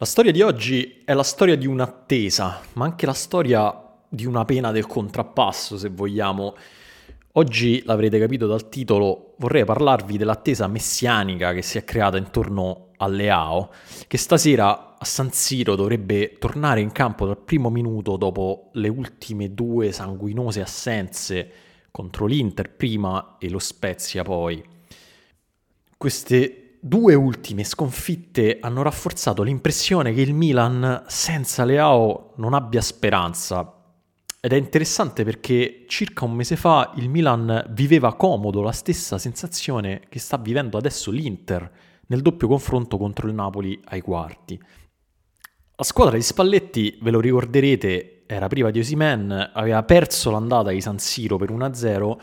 La storia di oggi è la storia di un'attesa, ma anche la storia di una pena del contrappasso, se vogliamo. Oggi, l'avrete capito dal titolo, vorrei parlarvi dell'attesa messianica che si è creata intorno alle AO, che stasera a San Siro dovrebbe tornare in campo dal primo minuto dopo le ultime due sanguinose assenze contro l'Inter prima e lo Spezia poi. Queste due ultime sconfitte hanno rafforzato l'impressione che il Milan senza Leao non abbia speranza. Ed è interessante perché circa un mese fa il Milan viveva comodo la stessa sensazione che sta vivendo adesso l'Inter nel doppio confronto contro il Napoli ai quarti. La squadra di Spalletti, ve lo ricorderete, era priva di Osimen, aveva perso l'andata di San Siro per 1-0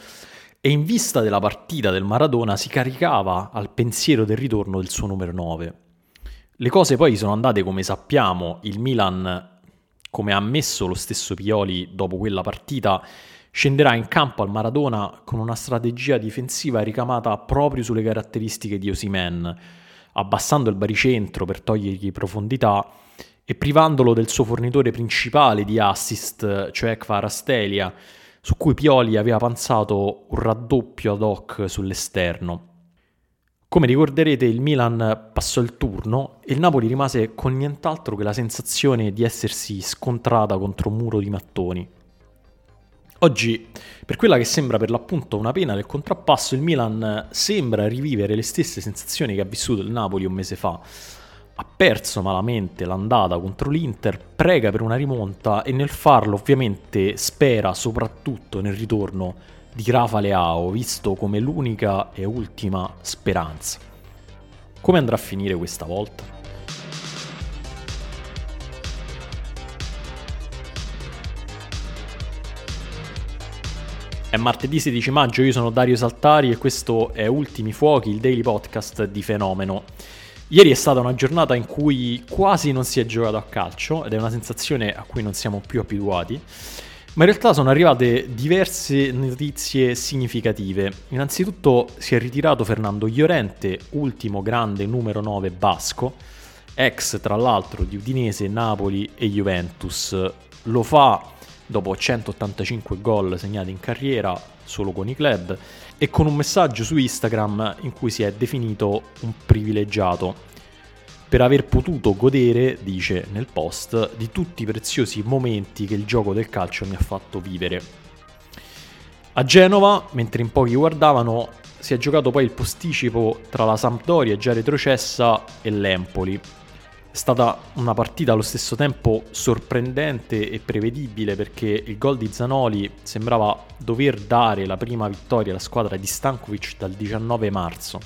e in vista della partita del Maradona si caricava al pensiero del ritorno del suo numero 9. Le cose poi sono andate come sappiamo, il Milan, come ha ammesso lo stesso Pioli dopo quella partita, scenderà in campo al Maradona con una strategia difensiva ricamata proprio sulle caratteristiche di Osimen, abbassando il baricentro per togliergli profondità e privandolo del suo fornitore principale di assist, cioè Kvarastelia, su cui Pioli aveva pensato un raddoppio ad hoc sull'esterno. Come ricorderete il Milan passò il turno e il Napoli rimase con nient'altro che la sensazione di essersi scontrata contro un muro di mattoni. Oggi, per quella che sembra per l'appunto una pena del contrappasso, il Milan sembra rivivere le stesse sensazioni che ha vissuto il Napoli un mese fa, ha perso malamente l'andata contro l'Inter, prega per una rimonta e nel farlo ovviamente spera soprattutto nel ritorno di Rafa Leao, visto come l'unica e ultima speranza. Come andrà a finire questa volta? È martedì 16 maggio, io sono Dario Saltari e questo è Ultimi Fuochi, il daily podcast di Fenomeno. Ieri è stata una giornata in cui quasi non si è giocato a calcio ed è una sensazione a cui non siamo più abituati, ma in realtà sono arrivate diverse notizie significative. Innanzitutto si è ritirato Fernando Llorente, ultimo grande numero 9 basco, ex tra l'altro di Udinese, Napoli e Juventus. Lo fa dopo 185 gol segnati in carriera solo con i club e con un messaggio su Instagram in cui si è definito un privilegiato per aver potuto godere, dice nel post, di tutti i preziosi momenti che il gioco del calcio mi ha fatto vivere. A Genova, mentre in pochi guardavano, si è giocato poi il posticipo tra la Sampdoria già retrocessa e l'Empoli, è stata una partita allo stesso tempo sorprendente e prevedibile perché il gol di Zanoli sembrava dover dare la prima vittoria alla squadra di Stankovic dal 19 marzo.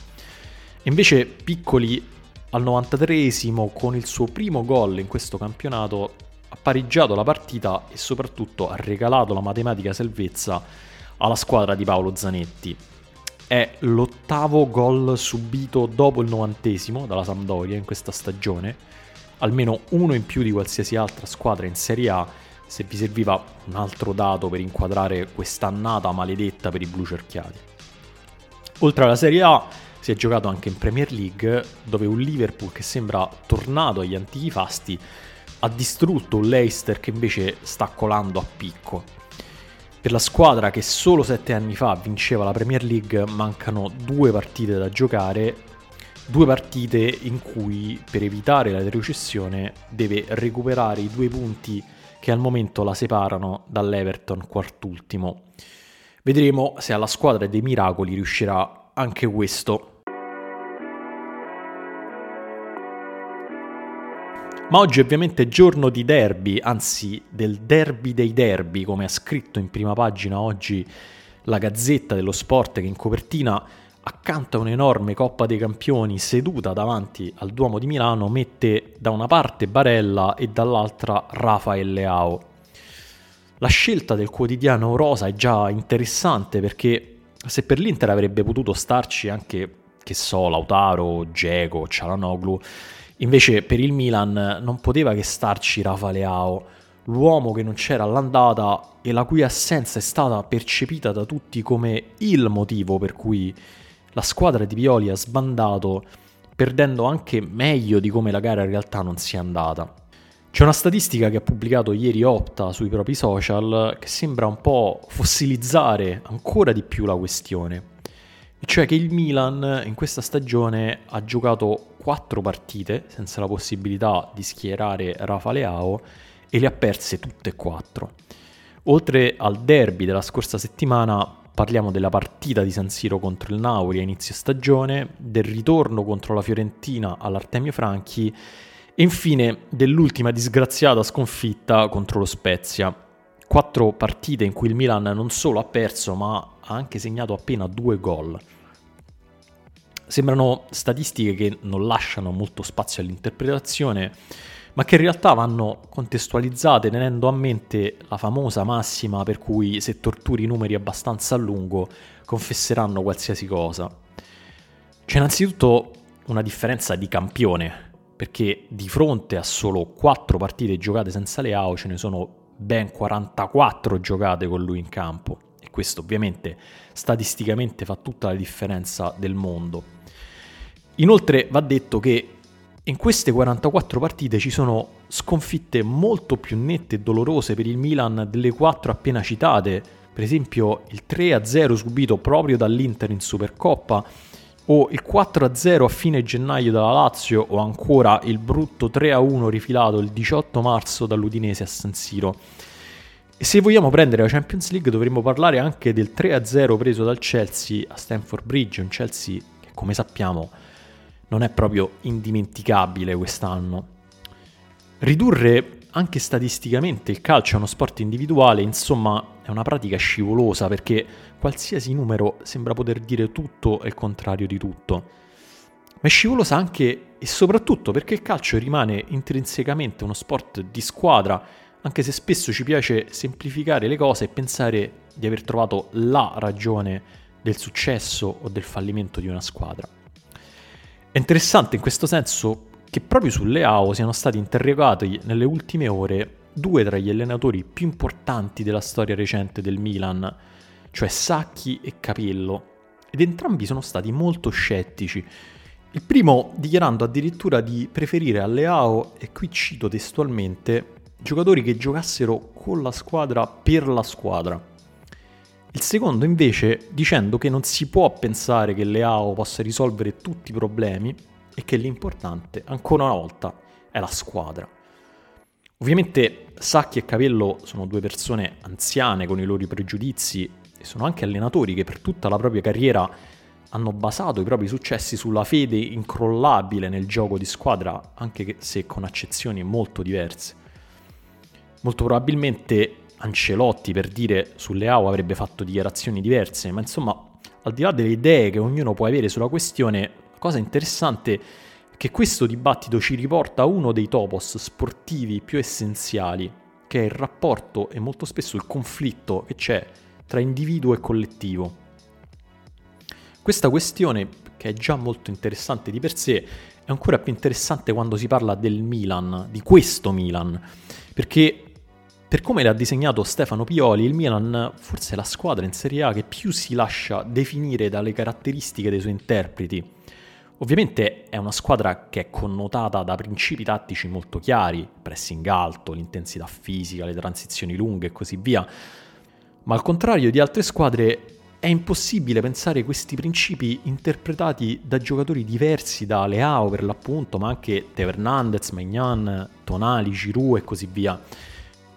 Invece Piccoli al 93esimo con il suo primo gol in questo campionato ha pareggiato la partita e soprattutto ha regalato la matematica salvezza alla squadra di Paolo Zanetti. È l'ottavo gol subito dopo il novantesimo dalla Sampdoria in questa stagione almeno uno in più di qualsiasi altra squadra in Serie A se vi serviva un altro dato per inquadrare quest'annata maledetta per i blu cerchiati. Oltre alla Serie A si è giocato anche in Premier League dove un Liverpool che sembra tornato agli antichi fasti ha distrutto un Leicester che invece sta colando a picco. Per la squadra che solo sette anni fa vinceva la Premier League mancano due partite da giocare due partite in cui per evitare la retrocessione deve recuperare i due punti che al momento la separano dall'Everton quartultimo. Vedremo se alla squadra dei miracoli riuscirà anche questo. Ma oggi è ovviamente giorno di derby, anzi del derby dei derby, come ha scritto in prima pagina oggi la Gazzetta dello Sport che in copertina accanto a un'enorme Coppa dei Campioni seduta davanti al Duomo di Milano, mette da una parte Barella e dall'altra Rafael Leao. La scelta del quotidiano rosa è già interessante perché se per l'Inter avrebbe potuto starci anche, che so, Lautaro, Geco, Cialanoglu, invece per il Milan non poteva che starci Rafa Leao, l'uomo che non c'era all'andata e la cui assenza è stata percepita da tutti come il motivo per cui la squadra di Pioli ha sbandato perdendo anche meglio di come la gara in realtà non sia andata. C'è una statistica che ha pubblicato ieri Opta sui propri social che sembra un po' fossilizzare ancora di più la questione. Cioè che il Milan in questa stagione ha giocato 4 partite senza la possibilità di schierare Rafa Leao e le ha perse tutte e 4. Oltre al derby della scorsa settimana parliamo della partita di San Siro contro il Nauri a inizio stagione, del ritorno contro la Fiorentina all'Artemio Franchi e infine dell'ultima disgraziata sconfitta contro lo Spezia. Quattro partite in cui il Milan non solo ha perso, ma ha anche segnato appena due gol. Sembrano statistiche che non lasciano molto spazio all'interpretazione, ma che in realtà vanno contestualizzate tenendo a mente la famosa massima per cui se torturi i numeri abbastanza a lungo confesseranno qualsiasi cosa. C'è innanzitutto una differenza di campione perché di fronte a solo 4 partite giocate senza Leao ce ne sono ben 44 giocate con lui in campo questo ovviamente statisticamente fa tutta la differenza del mondo. Inoltre va detto che in queste 44 partite ci sono sconfitte molto più nette e dolorose per il Milan delle 4 appena citate, per esempio il 3-0 subito proprio dall'Inter in Supercoppa o il 4-0 a fine gennaio dalla Lazio o ancora il brutto 3-1 rifilato il 18 marzo dall'Udinese a San Siro. E se vogliamo prendere la Champions League dovremmo parlare anche del 3-0 preso dal Chelsea a Stamford Bridge, un Chelsea che come sappiamo non è proprio indimenticabile quest'anno. Ridurre anche statisticamente il calcio è uno sport individuale, insomma è una pratica scivolosa perché qualsiasi numero sembra poter dire tutto e il contrario di tutto. Ma è scivolosa anche e soprattutto perché il calcio rimane intrinsecamente uno sport di squadra, anche se spesso ci piace semplificare le cose e pensare di aver trovato la ragione del successo o del fallimento di una squadra. È interessante in questo senso che proprio sulle AO siano stati interrogati nelle ultime ore due tra gli allenatori più importanti della storia recente del Milan, cioè Sacchi e Capello, ed entrambi sono stati molto scettici. Il primo dichiarando addirittura di preferire alle AO, e qui cito testualmente, giocatori che giocassero con la squadra per la squadra. Il secondo invece dicendo che non si può pensare che Leao possa risolvere tutti i problemi e che l'importante, ancora una volta, è la squadra. Ovviamente Sacchi e Capello sono due persone anziane con i loro pregiudizi e sono anche allenatori che per tutta la propria carriera hanno basato i propri successi sulla fede incrollabile nel gioco di squadra, anche se con accezioni molto diverse. Molto probabilmente Ancelotti, per dire, sulle AO avrebbe fatto dichiarazioni diverse, ma insomma, al di là delle idee che ognuno può avere sulla questione, la cosa interessante è che questo dibattito ci riporta a uno dei topos sportivi più essenziali, che è il rapporto e molto spesso il conflitto che c'è tra individuo e collettivo. Questa questione, che è già molto interessante di per sé, è ancora più interessante quando si parla del Milan, di questo Milan, perché per come l'ha disegnato Stefano Pioli, il Milan forse è la squadra in Serie A che più si lascia definire dalle caratteristiche dei suoi interpreti Ovviamente è una squadra che è connotata da principi tattici molto chiari, pressing alto, l'intensità fisica, le transizioni lunghe e così via, ma al contrario di altre squadre è impossibile pensare questi principi interpretati da giocatori diversi da Leao per l'appunto, ma anche Teo Hernandez, Magnan, Tonali, Giroud e così via.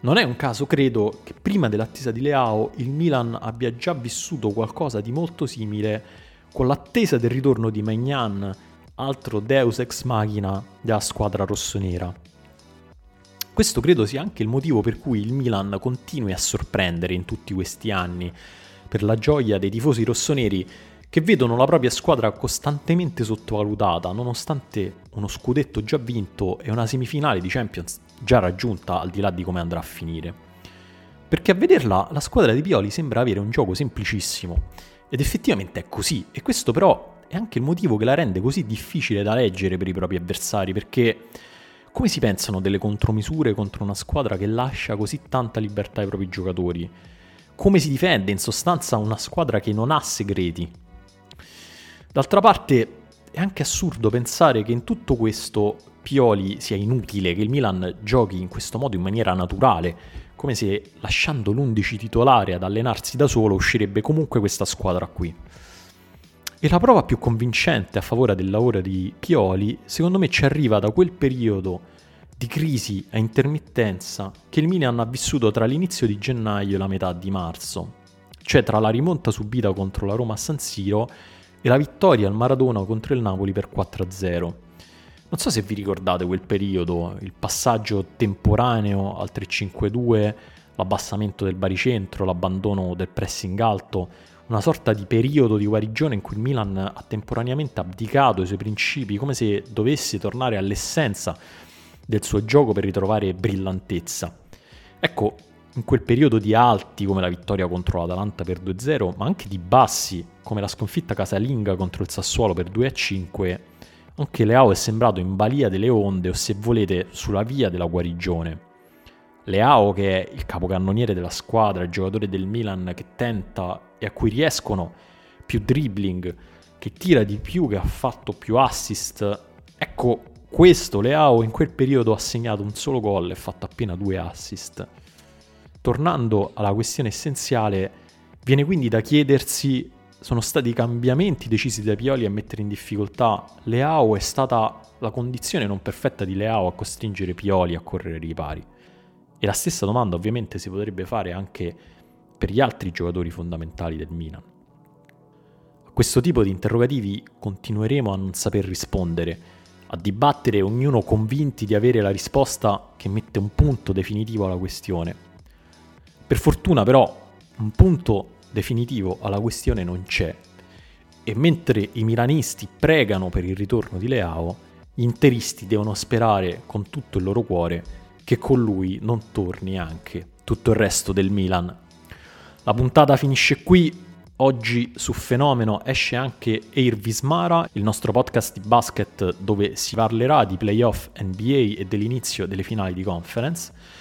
Non è un caso, credo, che prima dell'attesa di Leao il Milan abbia già vissuto qualcosa di molto simile con l'attesa del ritorno di Magnan, altro deus ex machina della squadra rossonera. Questo credo sia anche il motivo per cui il Milan continui a sorprendere in tutti questi anni, per la gioia dei tifosi rossoneri che vedono la propria squadra costantemente sottovalutata, nonostante uno scudetto già vinto e una semifinale di Champions già raggiunta al di là di come andrà a finire. Perché a vederla la squadra di Pioli sembra avere un gioco semplicissimo ed effettivamente è così, e questo però è anche il motivo che la rende così difficile da leggere per i propri avversari, perché come si pensano delle contromisure contro una squadra che lascia così tanta libertà ai propri giocatori? Come si difende in sostanza una squadra che non ha segreti? D'altra parte, è anche assurdo pensare che in tutto questo Pioli sia inutile, che il Milan giochi in questo modo in maniera naturale, come se lasciando l'11 titolare ad allenarsi da solo uscirebbe comunque questa squadra qui. E la prova più convincente a favore del lavoro di Pioli, secondo me, ci arriva da quel periodo di crisi a intermittenza che il Milan ha vissuto tra l'inizio di gennaio e la metà di marzo, cioè tra la rimonta subita contro la Roma a San Siro e la vittoria al Maradona contro il Napoli per 4-0. Non so se vi ricordate quel periodo, il passaggio temporaneo al 3-5-2, l'abbassamento del baricentro, l'abbandono del pressing alto, una sorta di periodo di guarigione in cui il Milan ha temporaneamente abdicato i suoi principi, come se dovesse tornare all'essenza del suo gioco per ritrovare brillantezza. Ecco, in quel periodo di alti come la vittoria contro l'Atalanta per 2-0, ma anche di bassi come la sconfitta casalinga contro il Sassuolo per 2-5, anche Leao è sembrato in balia delle onde o se volete sulla via della guarigione. Leao che è il capocannoniere della squadra, il giocatore del Milan che tenta e a cui riescono più dribbling, che tira di più, che ha fatto più assist. Ecco, questo Leao in quel periodo ha segnato un solo gol e fatto appena due assist. Tornando alla questione essenziale, viene quindi da chiedersi sono stati i cambiamenti decisi da Pioli a mettere in difficoltà Leao è stata la condizione non perfetta di Leao a costringere Pioli a correre ripari. E la stessa domanda ovviamente si potrebbe fare anche per gli altri giocatori fondamentali del Milan. A questo tipo di interrogativi continueremo a non saper rispondere a dibattere ognuno convinti di avere la risposta che mette un punto definitivo alla questione. Per fortuna però un punto definitivo alla questione non c'è e mentre i milanisti pregano per il ritorno di Leao, gli interisti devono sperare con tutto il loro cuore che con lui non torni anche tutto il resto del Milan. La puntata finisce qui, Oggi su Fenomeno esce anche Air Vismara, il nostro podcast di basket dove si parlerà di playoff NBA e dell'inizio delle finali di conference.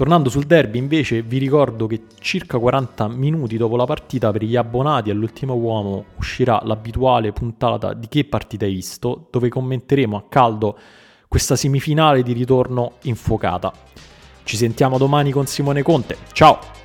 Tornando sul derby invece vi ricordo che circa 40 minuti dopo la partita per gli abbonati all'ultimo uomo uscirà l'abituale puntata di Che partita hai visto dove commenteremo a caldo questa semifinale di ritorno infuocata. Ci sentiamo domani con Simone Conte, ciao!